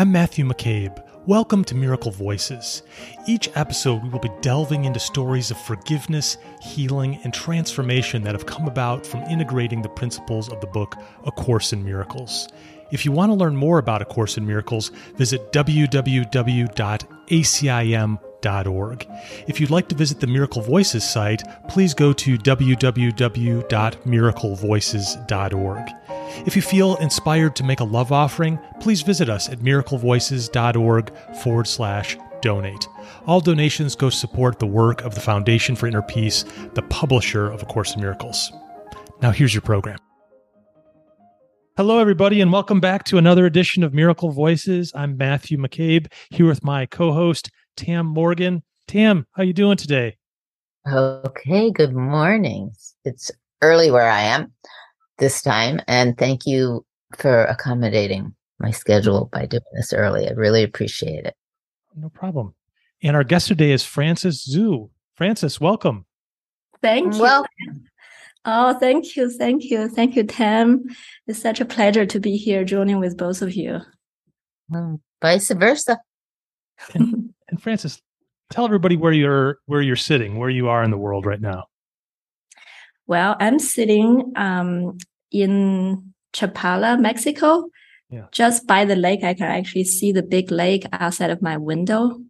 I'm Matthew McCabe. Welcome to Miracle Voices. Each episode, we will be delving into stories of forgiveness, healing, and transformation that have come about from integrating the principles of the book A Course in Miracles. If you want to learn more about A Course in Miracles, visit www.acim.org. If you'd like to visit the Miracle Voices site, please go to www.miraclevoices.org. If you feel inspired to make a love offering, please visit us at miraclevoices.org forward slash donate. All donations go support the work of the Foundation for Inner Peace, the publisher of A Course in Miracles. Now, here's your program. Hello, everybody, and welcome back to another edition of Miracle Voices. I'm Matthew McCabe here with my co-host Tam Morgan. Tam, how are you doing today? Okay, good morning. It's early where I am this time. And thank you for accommodating my schedule by doing this early. I really appreciate it. No problem. And our guest today is Frances Zhu. Frances, welcome. Thank you. Well, oh, thank you. Thank you. Thank you, Tam. It's such a pleasure to be here joining with both of you. mm, vice versa. And, and Frances, tell everybody where you're where you're sitting, where you are in the world right now. Well, I'm sitting um, in Chapala, Mexico. Yeah. Just by the lake, I can actually see the big lake outside of my window.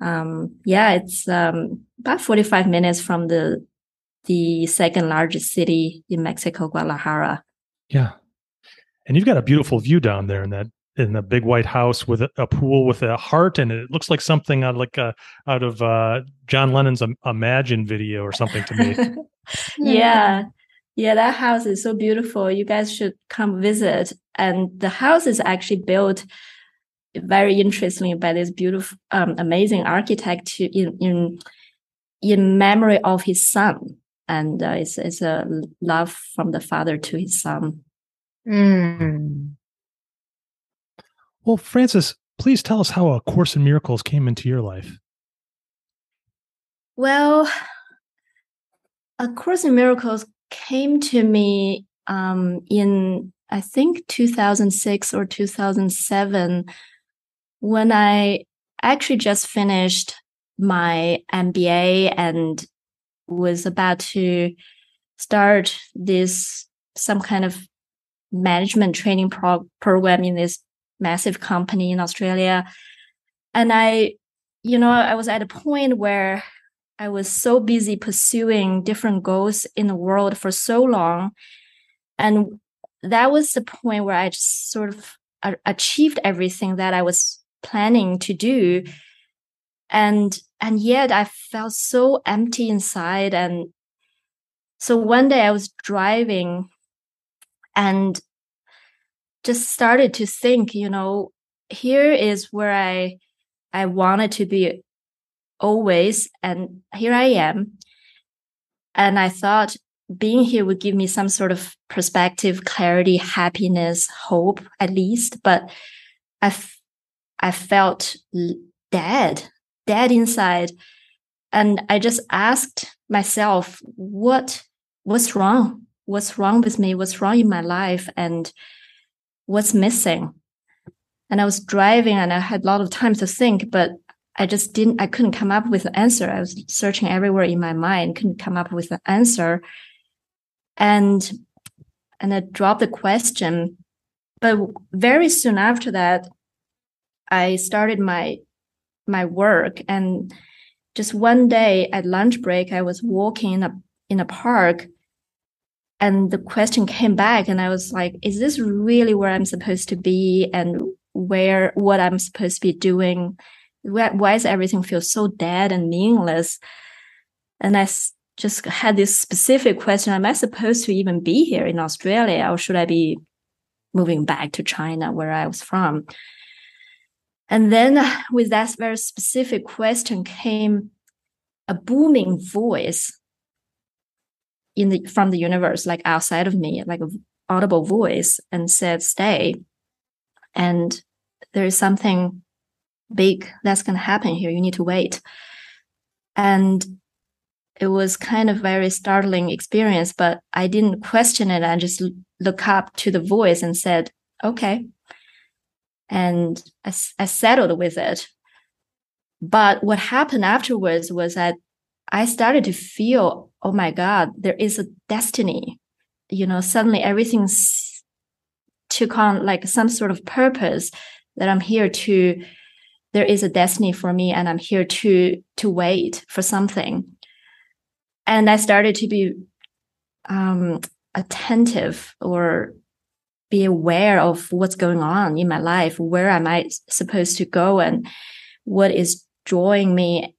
Um, yeah, it's um, about 45 minutes from the the second largest city in Mexico, Guadalajara. Yeah. And you've got a beautiful view down there in that in the big white house with a, a pool with a heart and it looks like something out like uh, out of uh, John Lennon's Imagine video or something to me. yeah. Yeah, that house is so beautiful. You guys should come visit. And the house is actually built very interestingly by this beautiful, um, amazing architect in, in, in memory of his son. And uh, it's, it's a love from the father to his son. Mm. well, Frances, please tell us how a course in miracles came into your life. Well, A Course in Miracles came to me um, in, I think, 2006 or 2007 when I actually just finished my MBA and was about to start this some kind of management training pro- program in this massive company in Australia. And I, you know, I was at a point where I was so busy pursuing different goals in the world for so long. And that was the point where I just sort of achieved everything that I was planning to do. And, and yet I felt so empty inside. And so one day I was driving and just started to think, you know, here is where I, I wanted to be always. And here I am. And I thought being here would give me some sort of perspective, clarity, happiness, hope, at least. But I, f- I felt dead, dead inside. And I just asked myself, what, what's wrong? What's wrong with me? What's wrong in my life? And what's missing? And I was driving and I had a lot of time to think, but I just didn't, I couldn't come up with an answer. I was searching everywhere in my mind, couldn't come up with an answer. And, and I dropped the question. But very soon after that, I started my, my work. And just one day at lunch break, I was walking in a, in a park and the question came back and I was like, is this really where I'm supposed to be? And where, what I'm supposed to be doing? why, why does everything feel so dead and meaningless? And I just had this specific question. Am I supposed to even be here in Australia or should I be moving back to China where I was from? And then with that very specific question came a booming voice in the, from the universe, like outside of me, like an audible voice and said, stay. And there is something big that's going to happen here. You need to wait. And it was kind of very startling experience, but I didn't question it. I just look up to the voice and said, okay. And I, I settled with it. But what happened afterwards was that I started to feel, oh my God, there is a destiny. You know, suddenly everything's took on like some sort of purpose that I'm here to there is a destiny for me and I'm here to to wait for something. And I started to be um, attentive or be aware of what's going on in my life. Where am I supposed to go and what is drawing me?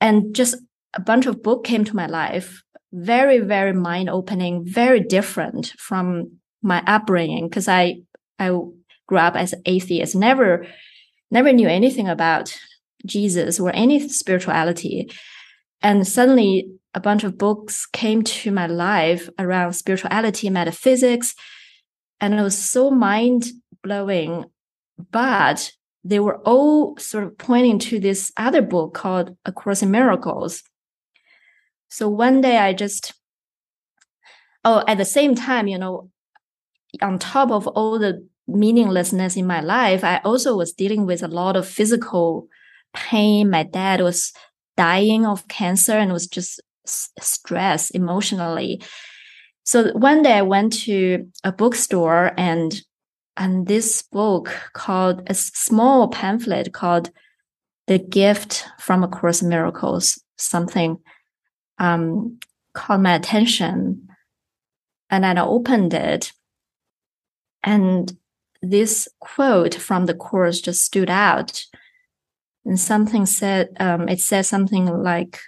And just a bunch of book came to my life. Very, very mind opening, very different from my upbringing because I I grew up as an atheist, never never knew anything about Jesus or any spirituality. And suddenly a bunch of books came to my life around spirituality, metaphysics, and it was so mind blowing. But they were all sort of pointing to this other book called A Course in Miracles. So one day I just, oh, at the same time, you know, on top of all the meaninglessness in my life, I also was dealing with a lot of physical pain. My dad was dying of cancer and was just stressed emotionally. So one day I went to a bookstore and and this book called a small pamphlet called The Gift from A Course in Miracles, something um, caught my attention. And then I opened it and this quote from the course just stood out. And something said, um, it said something like,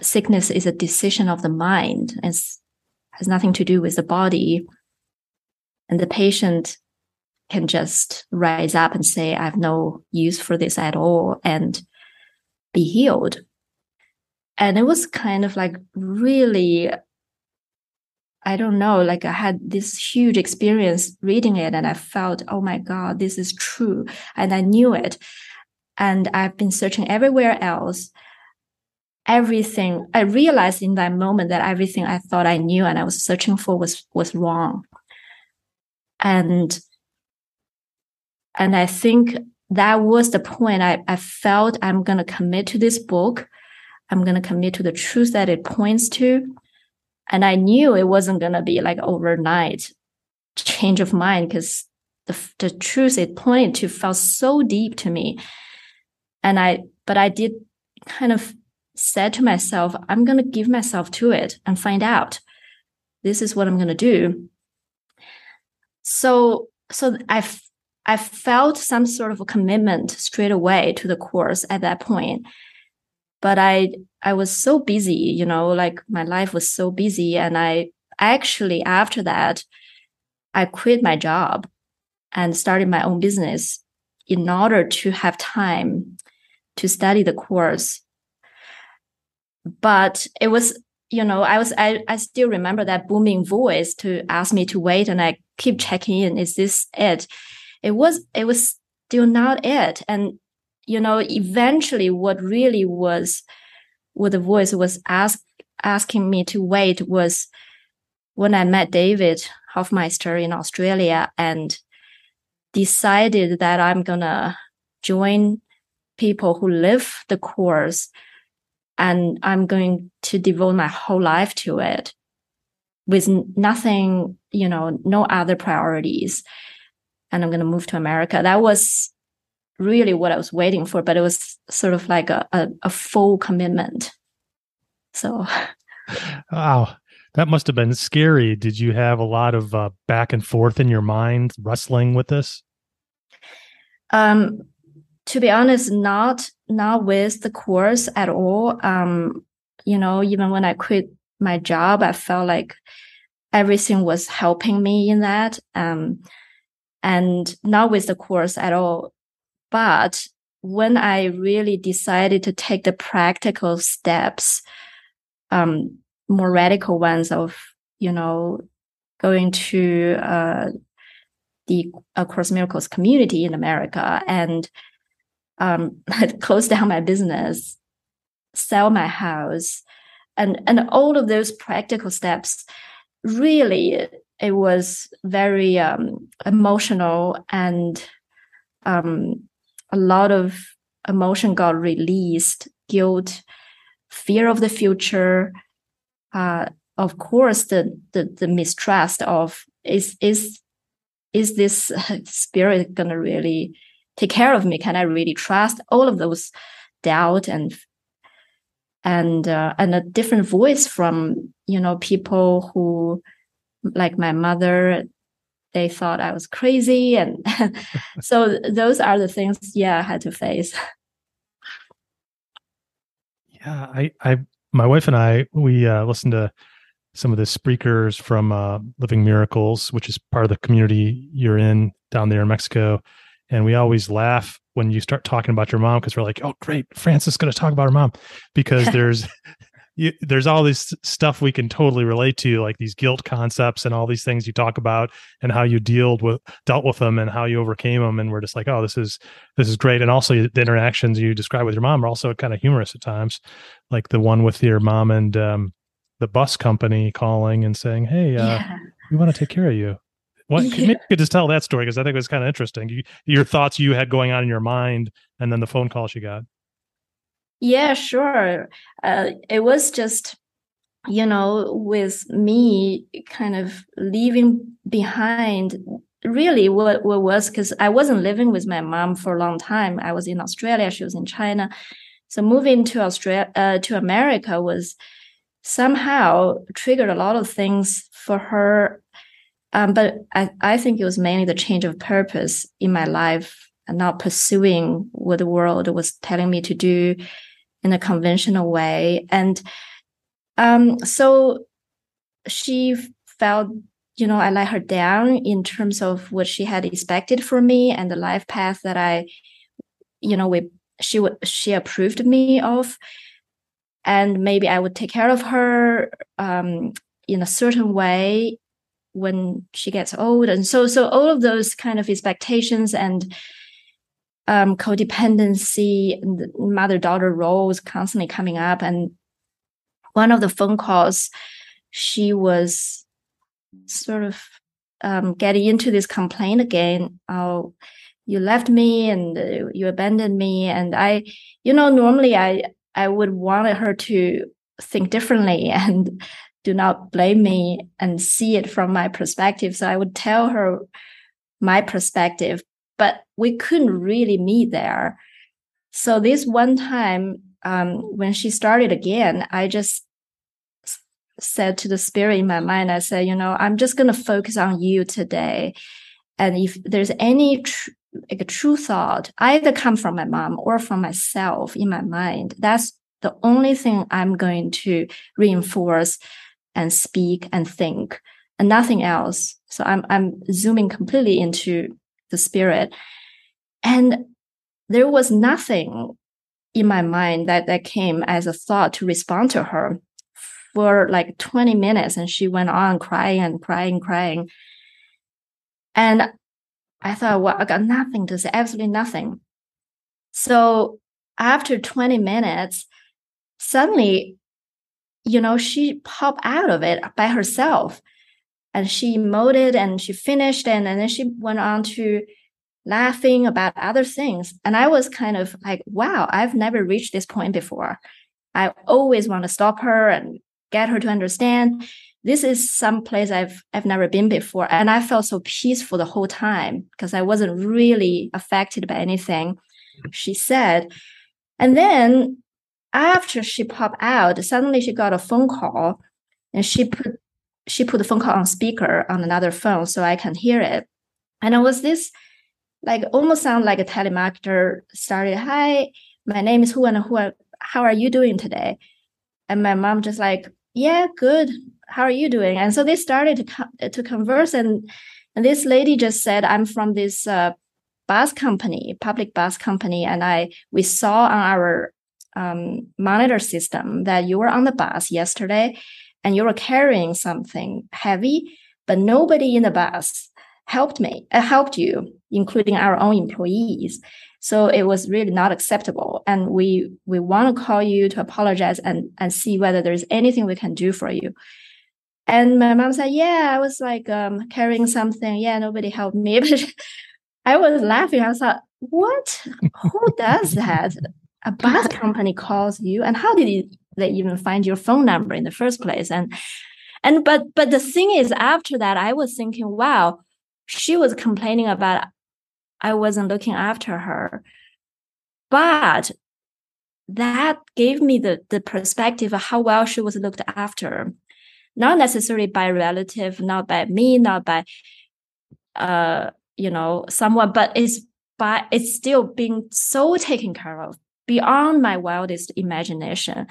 sickness is a decision of the mind and has nothing to do with the body. And the patient can just rise up and say, I have no use for this at all and be healed. And it was kind of like really I don't know, like I had this huge experience reading it and I felt, oh my God, this is true. And I knew it. And I've been searching everywhere else. Everything I realized in that moment that everything I thought I knew and I was searching for was was wrong. And and I think that was the point I, I felt I'm gonna commit to this book. I'm gonna commit to the truth that it points to and I knew it wasn't going to be like overnight change of mind because the, the truth it pointed to felt so deep to me. And I, but I did kind of said to myself, I'm going to give myself to it and find out. This is what I'm going to do. So, so I, I felt some sort of a commitment straight away to the course at that point but I I was so busy, you know, like my life was so busy and I actually after that I quit my job and started my own business in order to have time to study the course. But it was, you know, I was I, I still remember that booming voice to ask me to wait and I keep checking in, is this it? It was it was still not it. And you know, eventually what really was, what the voice was ask, asking me to wait was when I met David Hoffmeister in Australia and decided that I'm gonna join people who live the course and I'm going to devote my whole life to it with nothing, you know, no other priorities. And I'm going to move to America. That was really what I was waiting for, but it was sort of like a, a, a full commitment. So, wow, that must have been scary. Did you have a lot of uh, back and forth in your mind wrestling with this? Um, to be honest, not not with the course at all. Um, you know, even when I quit my job, I felt like everything was helping me in that. Um, and not with the course at all. But when I really decided to take the practical steps, um, more radical ones of, you know, going to uh, the uh, Course Miracles community in America and um, close down my business, sell my house, and and all of those practical steps really it was very um, emotional and um, a lot of emotion got released. Guilt fear of the future uh, of course the, the the mistrust of is is is this spirit gonna really take care of me. Can i really trust? All of those doubt and and uh, and a different voice from you know people who like my mother they thought i was crazy and so those are the things yeah i had to face. Yeah i i my wife and i we uh listened to some of the speakers from uh, living miracles which is part of the community you're in down there in mexico and we always laugh when you start talking about your mom because we're like oh great frances is going to talk about her mom because there's you, there's all this stuff we can totally relate to, like these guilt concepts and all these things you talk about, and how you dealt with dealt with them and how you overcame them. And we're just like, oh, this is this is great. And also the interactions you describe with your mom are also kind of humorous at times, like the one with your mom and um, the bus company calling and saying, hey, uh, yeah. we want to take care of you. What yeah. maybe you could just tell that story because I think it was kind of interesting. You, your thoughts you had going on in your mind, and then the phone call she got. Yeah, sure. Uh, it was just, you know, with me kind of leaving behind really what, what was because I wasn't living with my mom for a long time. I was in Australia, she was in China. So moving to Australia uh, to America was somehow triggered a lot of things for her. Um, but I, I think it was mainly the change of purpose in my life and not pursuing what the world was telling me to do in a conventional way. And um, so she felt, you know, I let her down in terms of what she had expected from me and the life path that I, you know, we she would she approved me of. And maybe I would take care of her um, in a certain way when she gets old. And so so all of those kind of expectations and um, codependency and mother daughter roles constantly coming up. And one of the phone calls, she was sort of um, getting into this complaint again. Oh, you left me and uh, you abandoned me. And I, you know, normally I, I would want her to think differently and do not blame me and see it from my perspective. So I would tell her my perspective, but we couldn't really meet there. So this one time, um, when she started again, I just said to the spirit in my mind, I said, you know, I'm just going to focus on you today. And if there's any tr- like a true thought, either come from my mom or from myself in my mind, that's the only thing I'm going to reinforce and speak and think and nothing else. So I'm, I'm zooming completely into the spirit. And there was nothing in my mind that, that came as a thought to respond to her for like 20 minutes. And she went on crying and crying, crying. And I thought, well, I got nothing to say, absolutely nothing. So after 20 minutes, suddenly, you know, she popped out of it by herself. And she molded and she finished and, and then she went on to laughing about other things. And i was kind of like wow i've never reached this point before. I always want to stop her and get her to understand. This is some place i've i've never been before. And i felt so peaceful the whole time because i wasn't really affected by anything she said. And then after she popped out suddenly she got a phone call and she put she put the phone call on speaker on another phone so I can hear it. And it was this like almost sound like a telemarketer started, Hi, my name is who and who how are you doing today? And my mom just like, Yeah, good. How are you doing? And so they started to to converse and and this lady just said, I'm from this uh, bus company, public bus company, and I we saw on our um, monitor system that you were on the bus yesterday and you were carrying something heavy, but nobody in the bus helped me, uh, helped you, including our own employees. So it was really not acceptable. And we, we want to call you to apologize and, and see whether there's anything we can do for you. And my mom said, Yeah, I was like um, carrying something. Yeah, nobody helped me. But I was laughing. I thought, What? Who does that? A bus company calls you. And how did you, they even find your phone number in the first place? And and but but the thing is after that, I was thinking, wow, she was complaining about I wasn't looking after her. But that gave me the, the perspective of how well she was looked after not necessarily by relative, not by me, not by uh, you know, someone, but it's by it's still being so taken care of beyond my wildest imagination.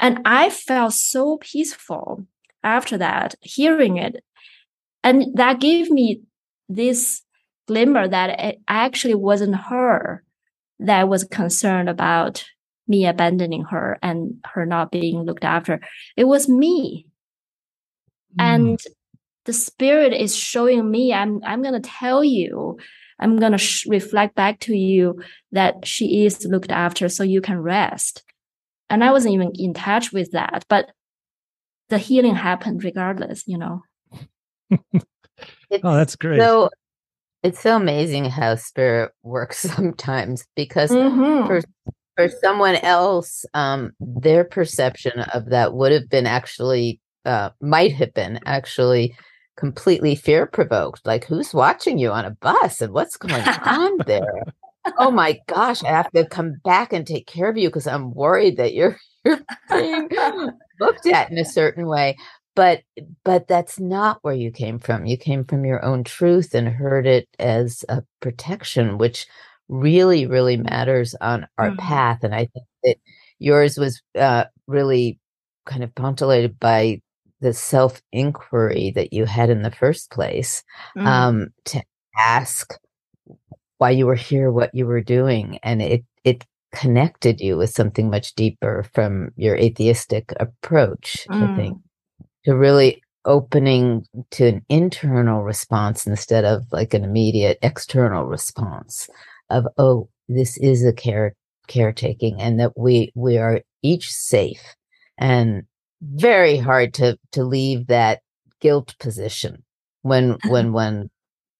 And I felt so peaceful after that, hearing it. And that gave me this glimmer that it actually wasn't her that was concerned about me abandoning her and her not being looked after. It was me Mm. and the spirit is showing me i'm i'm going to tell you i'm going to sh- reflect back to you that she is looked after so you can rest. And i wasn't even in touch with that but the healing happened regardless you know? Oh that's great. so it's so amazing how spirit works sometimes because mm-hmm. for for someone else um their perception of that would have been actually uh, might have been actually completely fear provoked. Like, who's watching you on a bus and what's going on there? oh my gosh, I have to come back and take care of you because I'm worried that you're you're being looked at in a certain way. But but that's not where you came from. You came from your own truth and heard it as a protection, which really, really matters on our mm-hmm. path. And I think that yours was uh, really kind of punctuated by the self inquiry that you had in the first place mm. um, to ask why you were here, what you were doing, and it it connected you with something much deeper from your atheistic approach. Mm. I think to really opening to an internal response instead of like an immediate external response of oh this is a care caretaking and that we we are each safe and very hard to to leave that guilt position when when one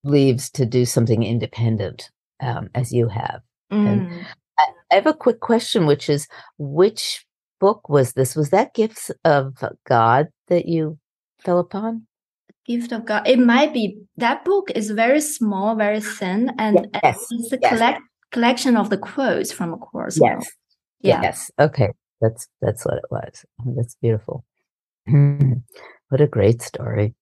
leaves to do something independent um, as you have. Mm. and I, I have a quick question which is which book was this? Was that gifts of god that you fell upon? Gift of god. It might be. That book is very small very thin and yes. it's a yes. collect, collection of the quotes from a course yes. Yeah. yes. Okay that's that's what it was. That's beautiful. what a great story.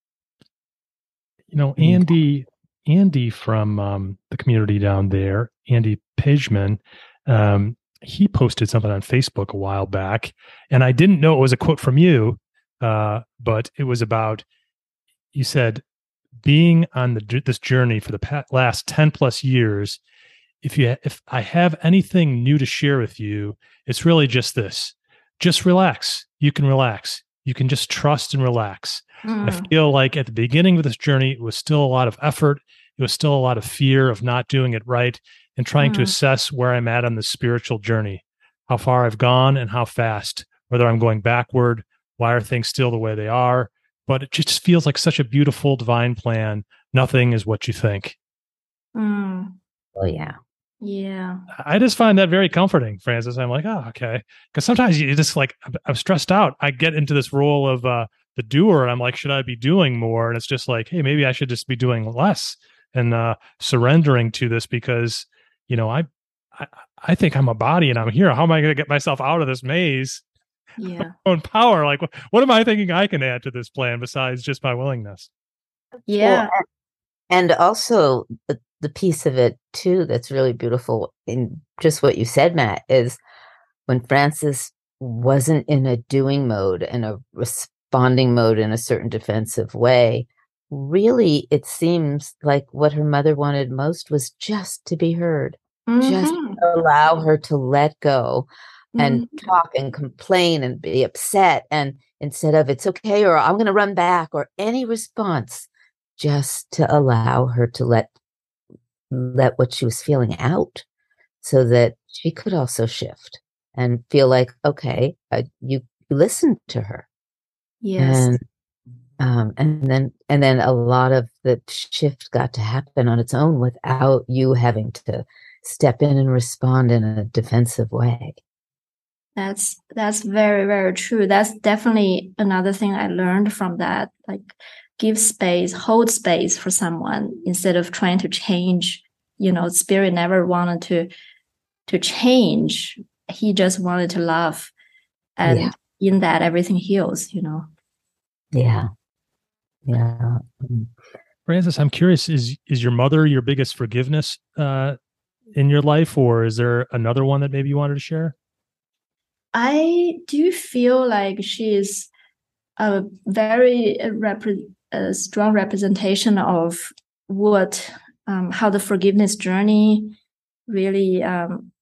You know, Andy Andy from um, the community down there, Andy Pidgeman, um, he posted something on Facebook a while back, and I didn't know it was a quote from you, uh, but it was about you said being on the this journey for the past, last 10 plus years if you if I have anything new to share with you, it's really just this. Just relax. You can relax. You can just trust and relax. Mm. I feel like at the beginning of this journey, it was still a lot of effort. It was still a lot of fear of not doing it right and trying mm. to assess where I'm at on the spiritual journey, how far I've gone and how fast, whether I'm going backward, why are things still the way they are. But it just feels like such a beautiful divine plan. Nothing is what you think. Mm. Oh, yeah. Yeah. I just find that very comforting, Frances. I'm like, oh, okay. Because sometimes you just like, I'm stressed out. I get into this role of uh, the doer and I'm like, should I be doing more? And it's just like, hey, maybe I should just be doing less and uh, surrendering to this because, you know, I, I, I think I'm a body and I'm here. How am I going to get myself out of this maze? Yeah. own power. Like, what, what am I thinking I can add to this plan besides just my willingness? Yeah. Well, and also the piece of it too that's really beautiful in just what you said, Matt, is when Frances wasn't in a doing mode and a responding mode in a certain defensive way, really it seems like what her mother wanted most was just to be heard, mm-hmm. just allow her to let go and mm-hmm. talk and complain and be upset. And instead of it's okay or I'm going to run back or any response, just to allow her to let let what she was feeling out so that she could also shift and feel like okay uh, you listened to her. Yes. And um, and then and then a lot of the shift got to happen on its own without you having to step in and respond in a defensive way. That's that's very very true. That's definitely another thing i learned from that. Like give space hold space for someone instead of trying to change you know spirit never wanted to to change he just wanted to love and yeah. in that everything heals you know yeah yeah. Frances, I'm curious, is is your mother your biggest forgiveness uh in your life, or is there another one that maybe you wanted to share? I do feel like she is a very repre- a strong representation of what um, how the forgiveness journey really um,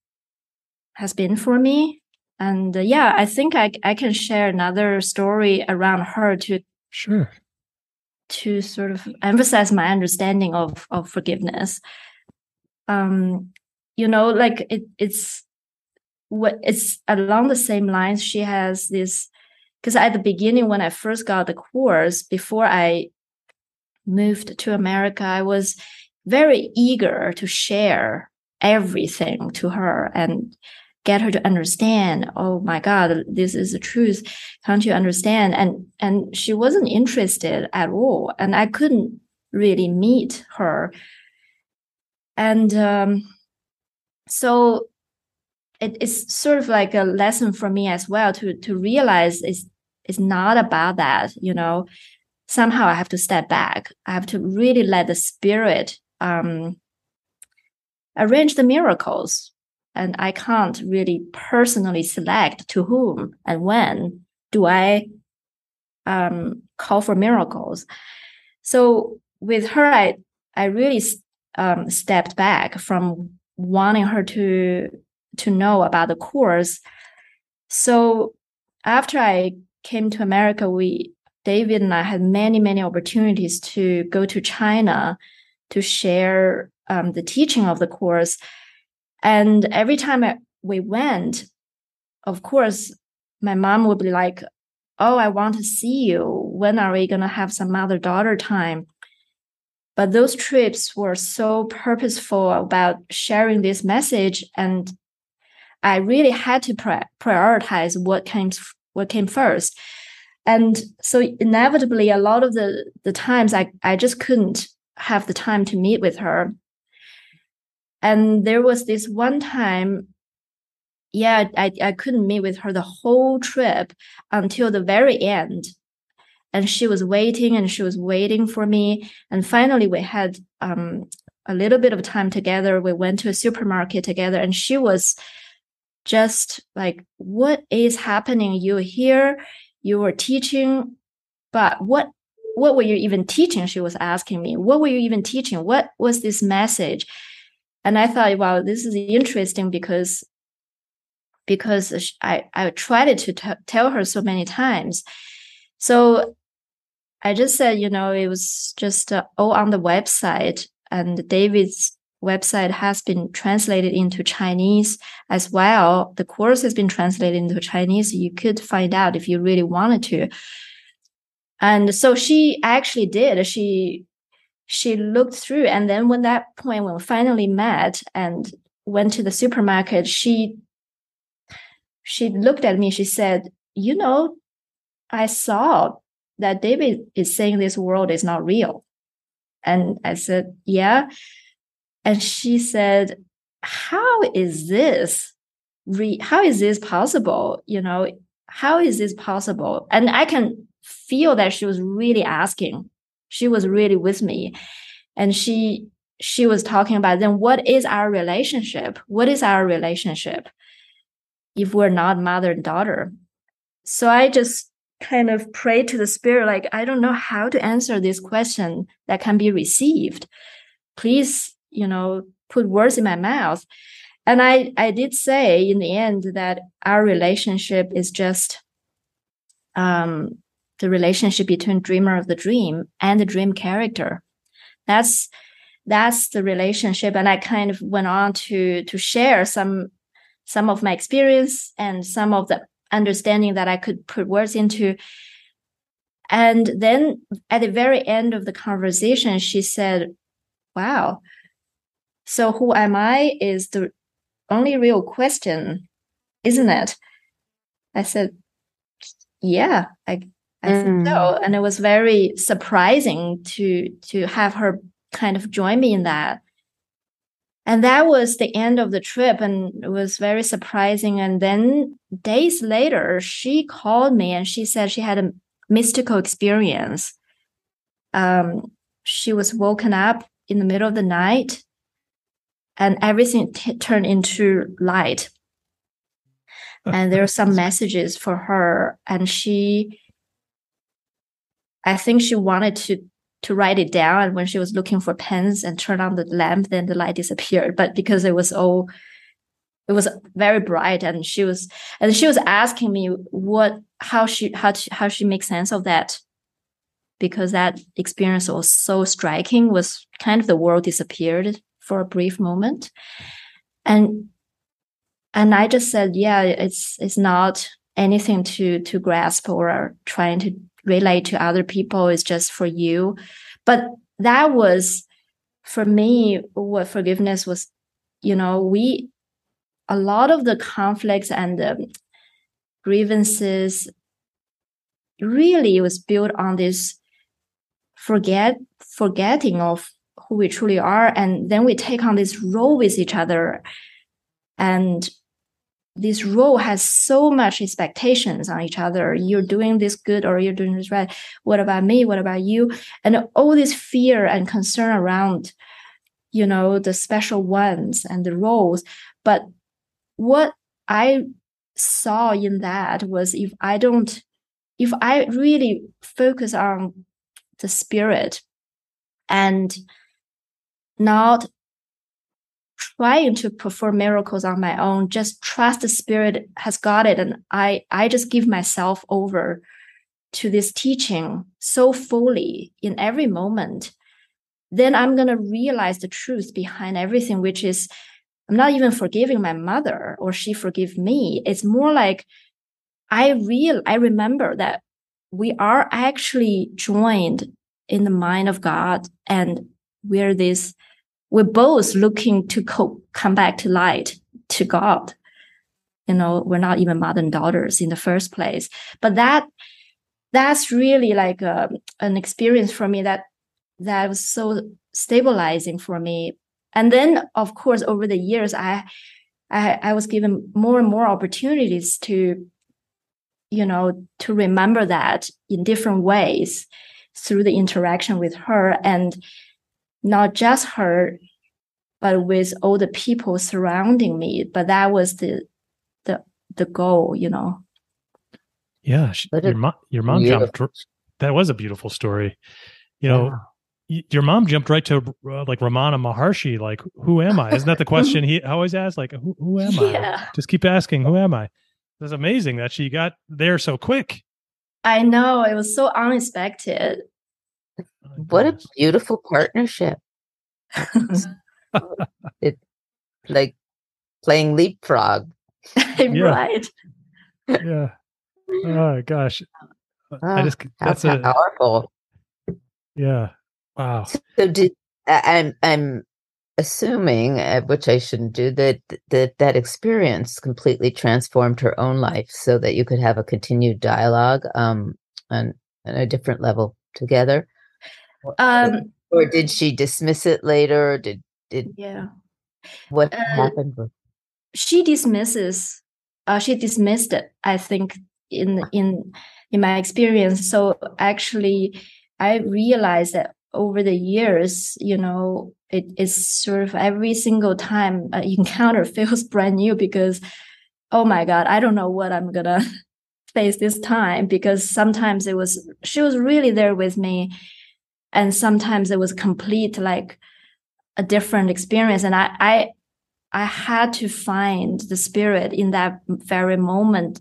has been for me. And uh, yeah, I think I I can share another story around her to sure to sort of emphasize my understanding of of forgiveness um you know like it it's what it's along the same lines she has this because at the beginning when i first got the course before i moved to america i was very eager to share everything to her and get her to understand oh my god this is the truth. Can't you understand? And and she wasn't interested at all and i couldn't really meet her. And um, so it, it's sort of like a lesson for me as well to to realize it's it's not about that you know? Somehow i have to step back. I have to really let the spirit um, arrange the miracles. And I can't really personally select to whom and when do I um, call for miracles. So with her, I I really um, stepped back from wanting her to to know about the course. So after I came to America, we David and I had many many opportunities to go to China to share um, the teaching of the course and every time we went, of course, my mom would be like, Oh, I want to see you. When are we going to have some mother daughter time? But those trips were so purposeful about sharing this message. And I really had to prioritize what came, what came first. And so inevitably, a lot of the, the times I, I just couldn't have the time to meet with her and there was this one time, yeah, I, I couldn't meet with her the whole trip until the very end. And she was waiting and she was waiting for me. And finally, we had um, a little bit of time together. We went to a supermarket together, and she was just like, What is happening? You here, you were teaching, but what what were you even teaching? She was asking me, What were you even teaching? What was this message? and I thought, wow, this is interesting because because I I tried to t- tell her so many times. So I just said, you know, it was just uh, all on the website, and David's website has been translated into Chinese as well. The course has been translated into Chinese. You could find out if you really wanted to. And so she actually did. She she looked through and then when that point when we finally met and went to the supermarket she she looked at me she said you know i saw that david is saying this world is not real and i said yeah and she said how is this re- how is this possible? You know how is this possible? And i can feel that she was really asking. She was really with me. And she she was talking about then what is our relationship? What is our relationship if we're not mother and daughter? So i just kind of prayed to the spirit like i don't know how to answer this question that can be received. Please you know put words in my mouth and i i did say in the end that our relationship is just um the relationship between dreamer of the dream and the dream character. That's that's the relationship, and I kind of went on to to share some some of my experience and some of the understanding that I could put words into. And then at the very end of the conversation, she said, Wow. So who am I is the only real question, isn't it? I said, Yeah, I I mm. think so. Mm. And it was very surprising to to have her kind of join me in that. And that was the end of the trip and it was very surprising. And then days later, she called me and she said she had a mystical experience. Um, she was woken up in the middle of the night and everything t- turned into light. Uh. and there are some messages for her and she I think she wanted to to write it down and when she was looking for pens and turn on the lamp then the light disappeared. But because it was all it was very bright and she was and she was asking me what how she how to, how she makes sense of that. Because that experience was so striking was kind of the world disappeared for a brief moment. And and i just said yeah it's it's not anything to to grasp or trying to relate to other people. It's just for you. But that was for me what forgiveness was you know we a lot of the conflicts and the grievances really was built on this forget forgetting of who we truly are and then we take on this role with each other and this role has so much expectations on each other. You're doing this good or you're doing this right. What about me? What about you? And all this fear and concern around, you know, the special ones and the roles. But what I saw in that was if I don't, if I really focus on the spirit and not trying to perform miracles on my own just trust the spirit has got it. And i i just give myself over to this teaching so fully in every moment. Then i'm going to realize the truth behind everything which is i'm not even forgiving my mother or she forgive me. It's more like i real i remember that we are actually joined in the mind of god and we're this we're both looking to co- come back to light to God. You know, we're not even mother and daughters in the first place, but that that's really like a, um, an experience for me that that was so stabilizing for me. And then, of course, over the years, I I, I was given more and more opportunities to, you know, to remember that in different ways through the interaction with her and not just her, but with all the people surrounding me. But that was the the the goal, you know. Yeah, she, your mom, your mom jumped. That was a beautiful story. You know, yeah. your mom jumped right to uh, like Ramana Maharshi. Like, who am I? Isn't that the question he always asks? Like, who, who am yeah. I? Just keep asking, who am I? It's amazing that she got there so quick. I know it was so unexpected. What a beautiful partnership. it like playing leapfrog. right. Yeah. Oh gosh. Oh, I just that's a, powerful. Yeah. Wow. So did I'm I'm assuming, uh, which I shouldn't do, that that that experience completely transformed her own life, so that you could have a continued dialogue um, on, on a different level together. Um, or did she dismiss it later? Did did yeah what uh, happened? She dismisses. Uh, she dismissed it. I think in in in my experience. So actually, I realized that over the years, you know, it is sort of every single time an encounter feels brand new because, oh my God, I don't know what I'm gonna face this time because sometimes it was she was really there with me and sometimes it was complete like a different experience. And i i i had to find the spirit in that very moment.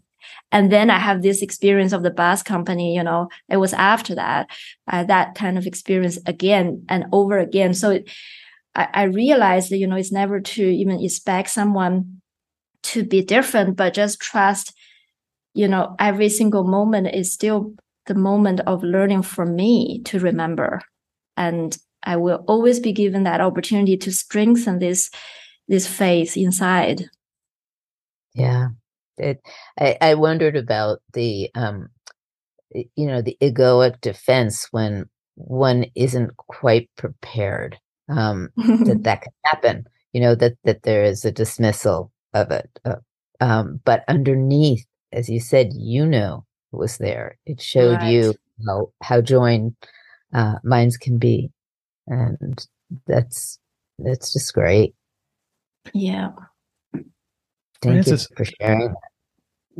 And then i have this experience of the bus company you know it was after that uh, that kind of experience again and over again. So it, I, I realized that you know it's never to even expect someone to be different but just trust you know every single moment is still the moment of learning for me to remember. And I will always be given that opportunity to strengthen this this faith inside. Yeah. It, I, I wondered about the um you know the egoic defense when one isn't quite prepared um that that can happen you know that that there is a dismissal of it uh, um but underneath as you said you know was there. It showed right. you how how joined uh minds can be and that's that's just great. Yeah. Thank Frances, you for sharing.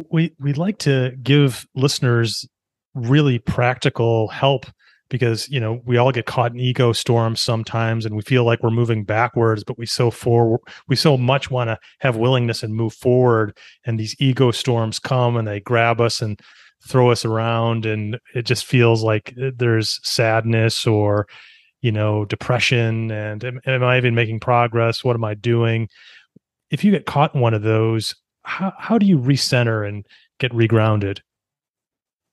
we we'd like to give listeners really practical help because you know we all get caught in ego storms sometimes and we feel like we're moving backwards but we so for we so much want to have willingness and move forward and these ego storms come and they grab us and throw us around and it just feels like uh, there's sadness or you know depression and am, am i even making progress what am i doing if you get caught in one of those how, how do you recenter and get regrounded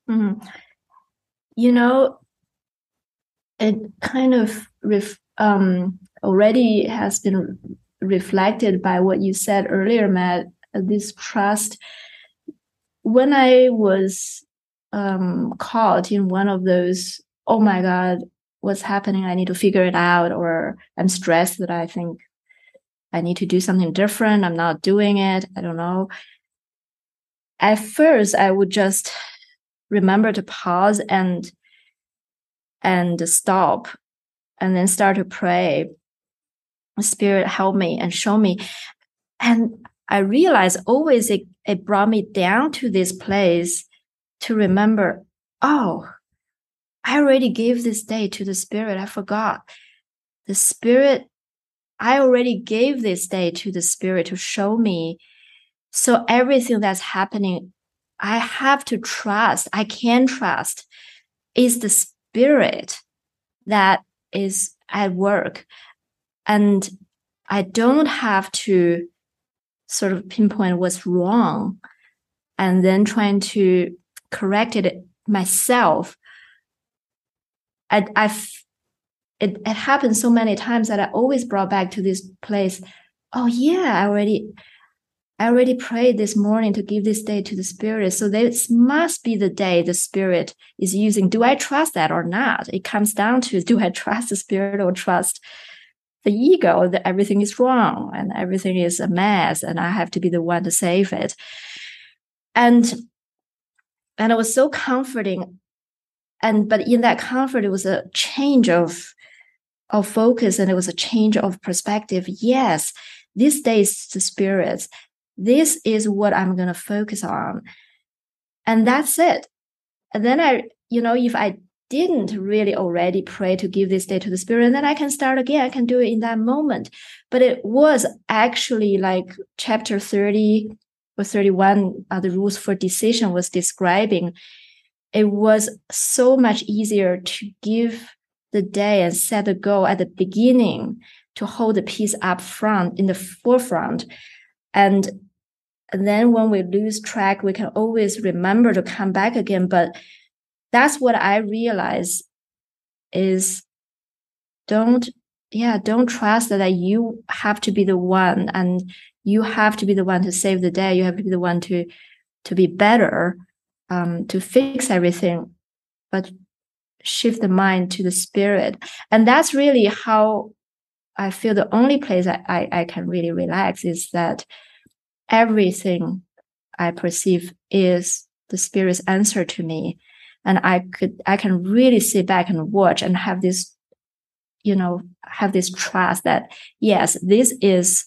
mm-hmm. you know it kind of ref, um, already has been reflected by what you said earlier, Matt. This trust. When I was um, caught in one of those, oh my God, what's happening? I need to figure it out, or I'm stressed that I think I need to do something different. I'm not doing it. I don't know. At first, I would just remember to pause and and stop and then start to pray. Spirit, help me and show me. And I realized always it, it brought me down to this place to remember, oh, I already gave this day to the Spirit. I forgot. The Spirit, I already gave this day to the Spirit to show me. So everything that's happening, I have to trust. I can trust is the spirit that is at work. And I don't have to sort of pinpoint what's wrong and then trying to correct it myself. I, I've, it, it happened so many times that I always brought back to this place. Oh yeah, I already, I already prayed this morning to give this day to the spirit. So this must be the day the spirit is using. Do I trust that or not? It comes down to do I trust the spirit or trust the ego that everything is wrong and everything is a mess and I have to be the one to save it. And and it was so comforting. And but in that comfort, it was a change of of focus and it was a change of perspective. Yes, this day is the spirit this is what I'm going to focus on. And that's it. And then I, you know, if I didn't really already pray to give this day to the spirit, and then I can start again. I can do it in that moment. But it was actually like chapter 30 or 31, uh, the rules for decision was describing. It was so much easier to give the day and set the goal at the beginning to hold the peace up front in the forefront. And and then when we lose track, we can always remember to come back again. But that's what I realize is don't, yeah, don't trust that you have to be the one and you have to be the one to save the day. You have to be the one to, to be better, um, to fix everything, but shift the mind to the spirit. And that's really how I feel the only place I, I, I can really relax is that everything I perceive is the spirit's answer to me. And I could, I can really sit back and watch and have this, you know, have this trust that yes, this is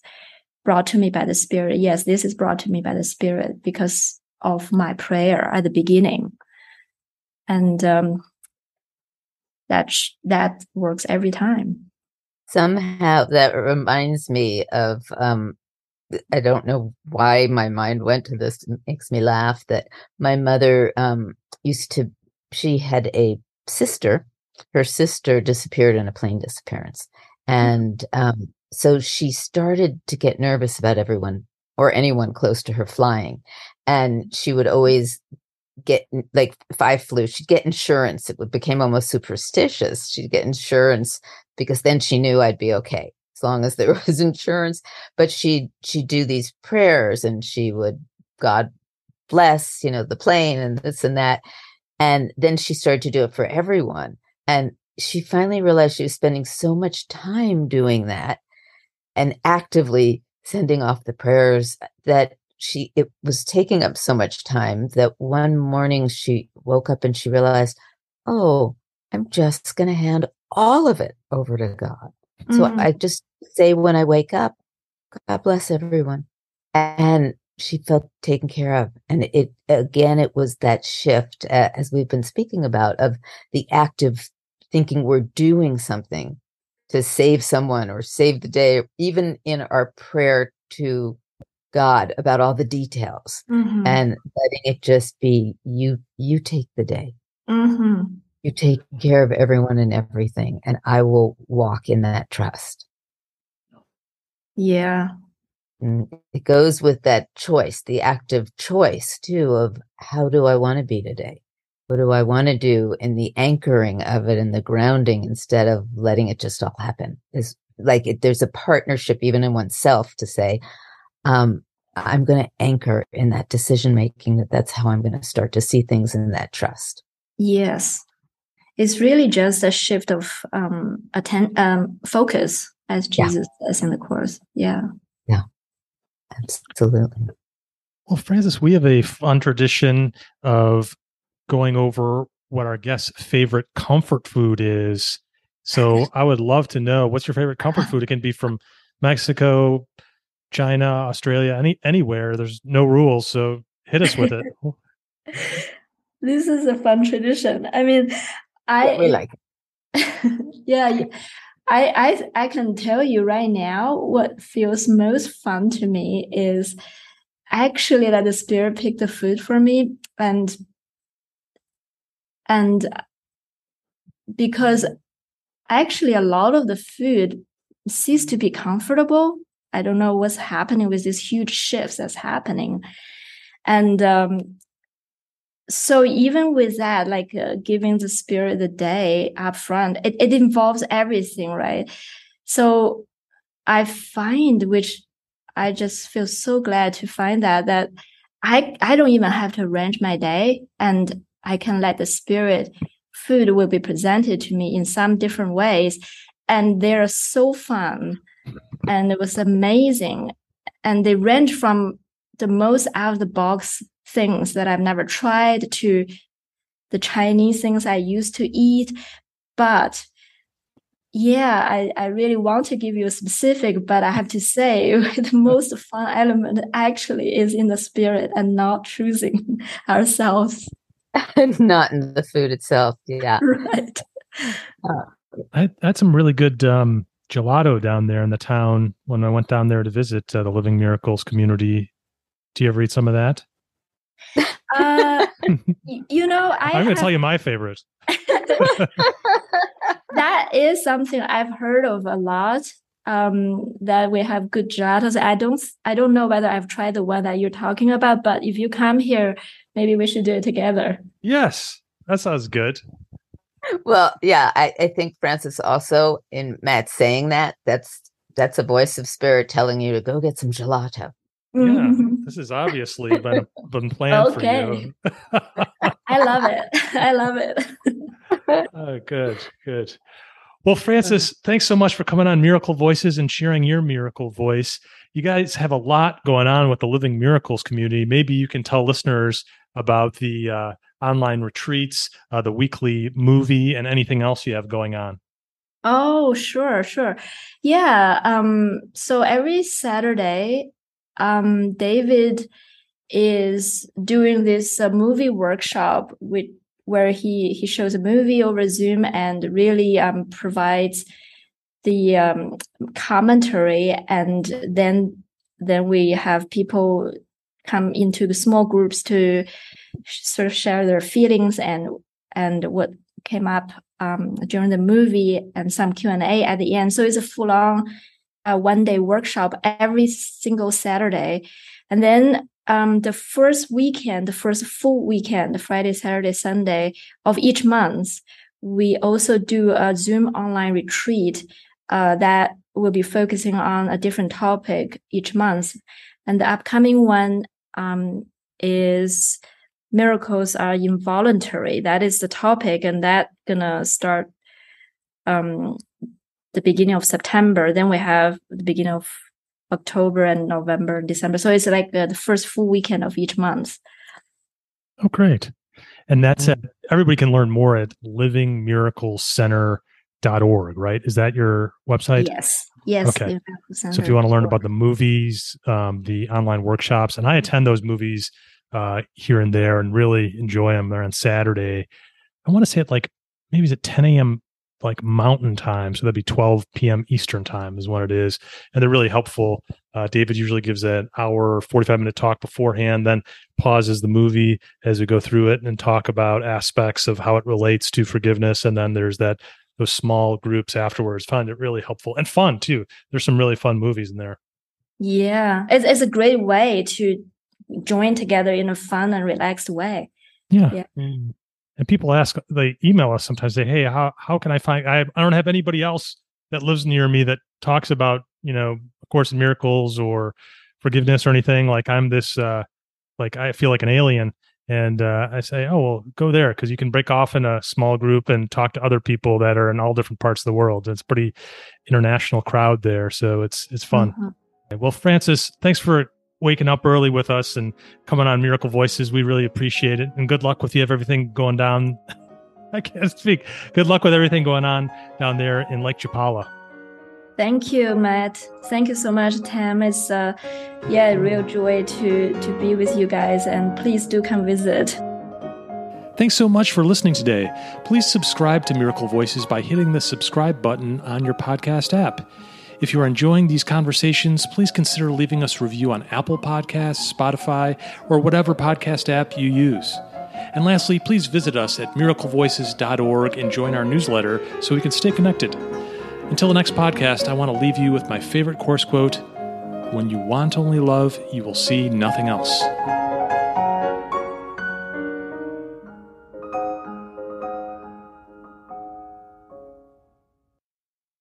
brought to me by the spirit. Yes, this is brought to me by the spirit because of my prayer at the beginning. And, um, that, that works every time. Somehow that reminds me of, um, I don't know why my mind went to this. It makes me laugh that my mother um, used to, she had a sister. Her sister disappeared in a plane disappearance. Mm-hmm. And um, so she started to get nervous about everyone or anyone close to her flying. And she would always get like if I flew, she'd get insurance. It became almost superstitious. She'd get insurance because then she knew I'd be okay as long as there was insurance. But she'd she'd do these prayers and she would God bless, you know, the plane and this and that. And then she started to do it for everyone. And she finally realized she was spending so much time doing that and actively sending off the prayers that she it was taking up so much time that one morning she woke up and she realized oh i'm just going to hand all of it over to god mm-hmm. so i just say when i wake up god bless everyone and she felt taken care of and it again it was that shift uh, as we've been speaking about of the active thinking we're doing something to save someone or save the day even in our prayer to God about all the details mm-hmm. and letting it just be you you take the day. Mm-hmm. You take care of everyone and everything and I will walk in that trust. Yeah. And it goes with that choice, the active choice too of how do I want to be today? What do I want to do in the anchoring of it and the grounding instead of letting it just all happen? Is like it, there's a partnership even in oneself to say, um, I'm going to anchor in that decision making that that's how I'm going to start to see things in that trust. Yes. It's really just a shift of um, atten- um focus, as Jesus yeah. says in the Course. Yeah. Yeah. Absolutely. Well, Frances, we have a fun tradition of going over what our guests' favorite comfort food is. So I would love to know what's your favorite comfort food? It can be from Mexico, China, Australia, any anywhere. There's no rules, so hit us with it. this is a fun tradition. I mean, I we like. yeah, I I I can tell you right now what feels most fun to me is actually that the spirit picked the food for me and and because actually a lot of the food ceased to be comfortable I don't know what's happening with these huge shifts that's happening. And um, so even with that, like uh, giving the spirit the day up front, it, it involves everything, right? So I find, which I just feel so glad to find that, that I, I don't even have to arrange my day and I can let the spirit food will be presented to me in some different ways. And they're so fun and it was amazing. And they range from the most out of the box things that I've never tried to the Chinese things I used to eat. But yeah, I, I really want to give you a specific, but I have to say the most fun element actually is in the spirit and not choosing ourselves. not in the food itself. Yeah. Right. Uh, I, I had some really good um, gelato down there in the town when I went down there to visit uh, the Living Miracles community. Do you ever eat some of that? Uh, you know, I am going to tell you my favorite. that is something I've heard of a lot. Um, that we have good gelatos. I don't, I don't know whether I've tried the one that you're talking about, but if you come here, maybe we should do it together. Yes, that sounds good well, yeah, I, I think Frances also in Matt saying that that's that's a voice of spirit telling you to go get some gelato. Yeah, mm-hmm. This is obviously been been planned okay. for you. I love it. I love it. oh, good, good. Well, Frances, thanks so much for coming on Miracle Voices and sharing your miracle voice. You guys have a lot going on with the Living Miracles community. Maybe you can tell listeners about the uh, online retreats, uh, the weekly movie, and anything else you have going on? Oh, sure, sure. Yeah. Um, so every Saturday, um, David is doing this uh, movie workshop with where he he shows a movie over Zoom and really um, provides the um, commentary, and then then we have people come into the small groups to sort of share their feelings and and what came up um, during the movie and some Q and A at the end. So it's a full on uh, one day workshop every single Saturday, and then um, the first weekend, the first full weekend, Friday, Saturday, Sunday of each month, we also do a Zoom online retreat uh, that will be focusing on a different topic each month. And the upcoming one um, is miracles are involuntary. That is the topic, and that gonna start um, the beginning of September. Then we have the beginning of October and November and December. So it's like uh, the first full weekend of each month. Oh, great. And that's mm-hmm. at, everybody can learn more at livingmiraclecenter.org, right? Is that your website? Yes. Yes. Okay. So if you want to learn about the movies, um, the online workshops, and I attend those movies uh, here and there and really enjoy them. They're on Saturday. I want to say it like maybe it's at 10 a.m like mountain time so that'd be 12 p.m eastern time is when it is and they're really helpful. Uh, david usually gives an hour 45 minute talk beforehand then pauses the movie as we go through it and talk about aspects of how it relates to forgiveness and then there's that those small groups afterwards. Find it really helpful and fun too. There's some really fun movies in there. Yeah. It's, it's a great way to join together in a fun and relaxed way. Yeah, yeah. Mm and people ask they email us sometimes say hey how, how can i find I, I don't have anybody else that lives near me that talks about you know of course miracles or forgiveness or anything like i'm this uh like i feel like an alien. And uh, i say oh well go there because you can break off in a small group and talk to other people that are in all different parts of the world. It's pretty international crowd there so it's it's fun. Mm-hmm. well frances thanks for waking up early with us and coming on Miracle Voices. We really appreciate it. And good luck with you have everything going down. I can't speak. Good luck with everything going on down there in Lake Chapala. Thank you, Matt. Thank you so much, Tam. It's uh, yeah, a real joy to to be with you guys, and please do come visit. Thanks so much for listening today. Please subscribe to Miracle Voices by hitting the subscribe button on your podcast app. If you are enjoying these conversations, please consider leaving us a review on Apple Podcasts, Spotify, or whatever podcast app you use. And lastly, please visit us at miraclevoices.org and join our newsletter so we can stay connected. Until the next podcast, I want to leave you with my favorite course quote When you want only love, you will see nothing else.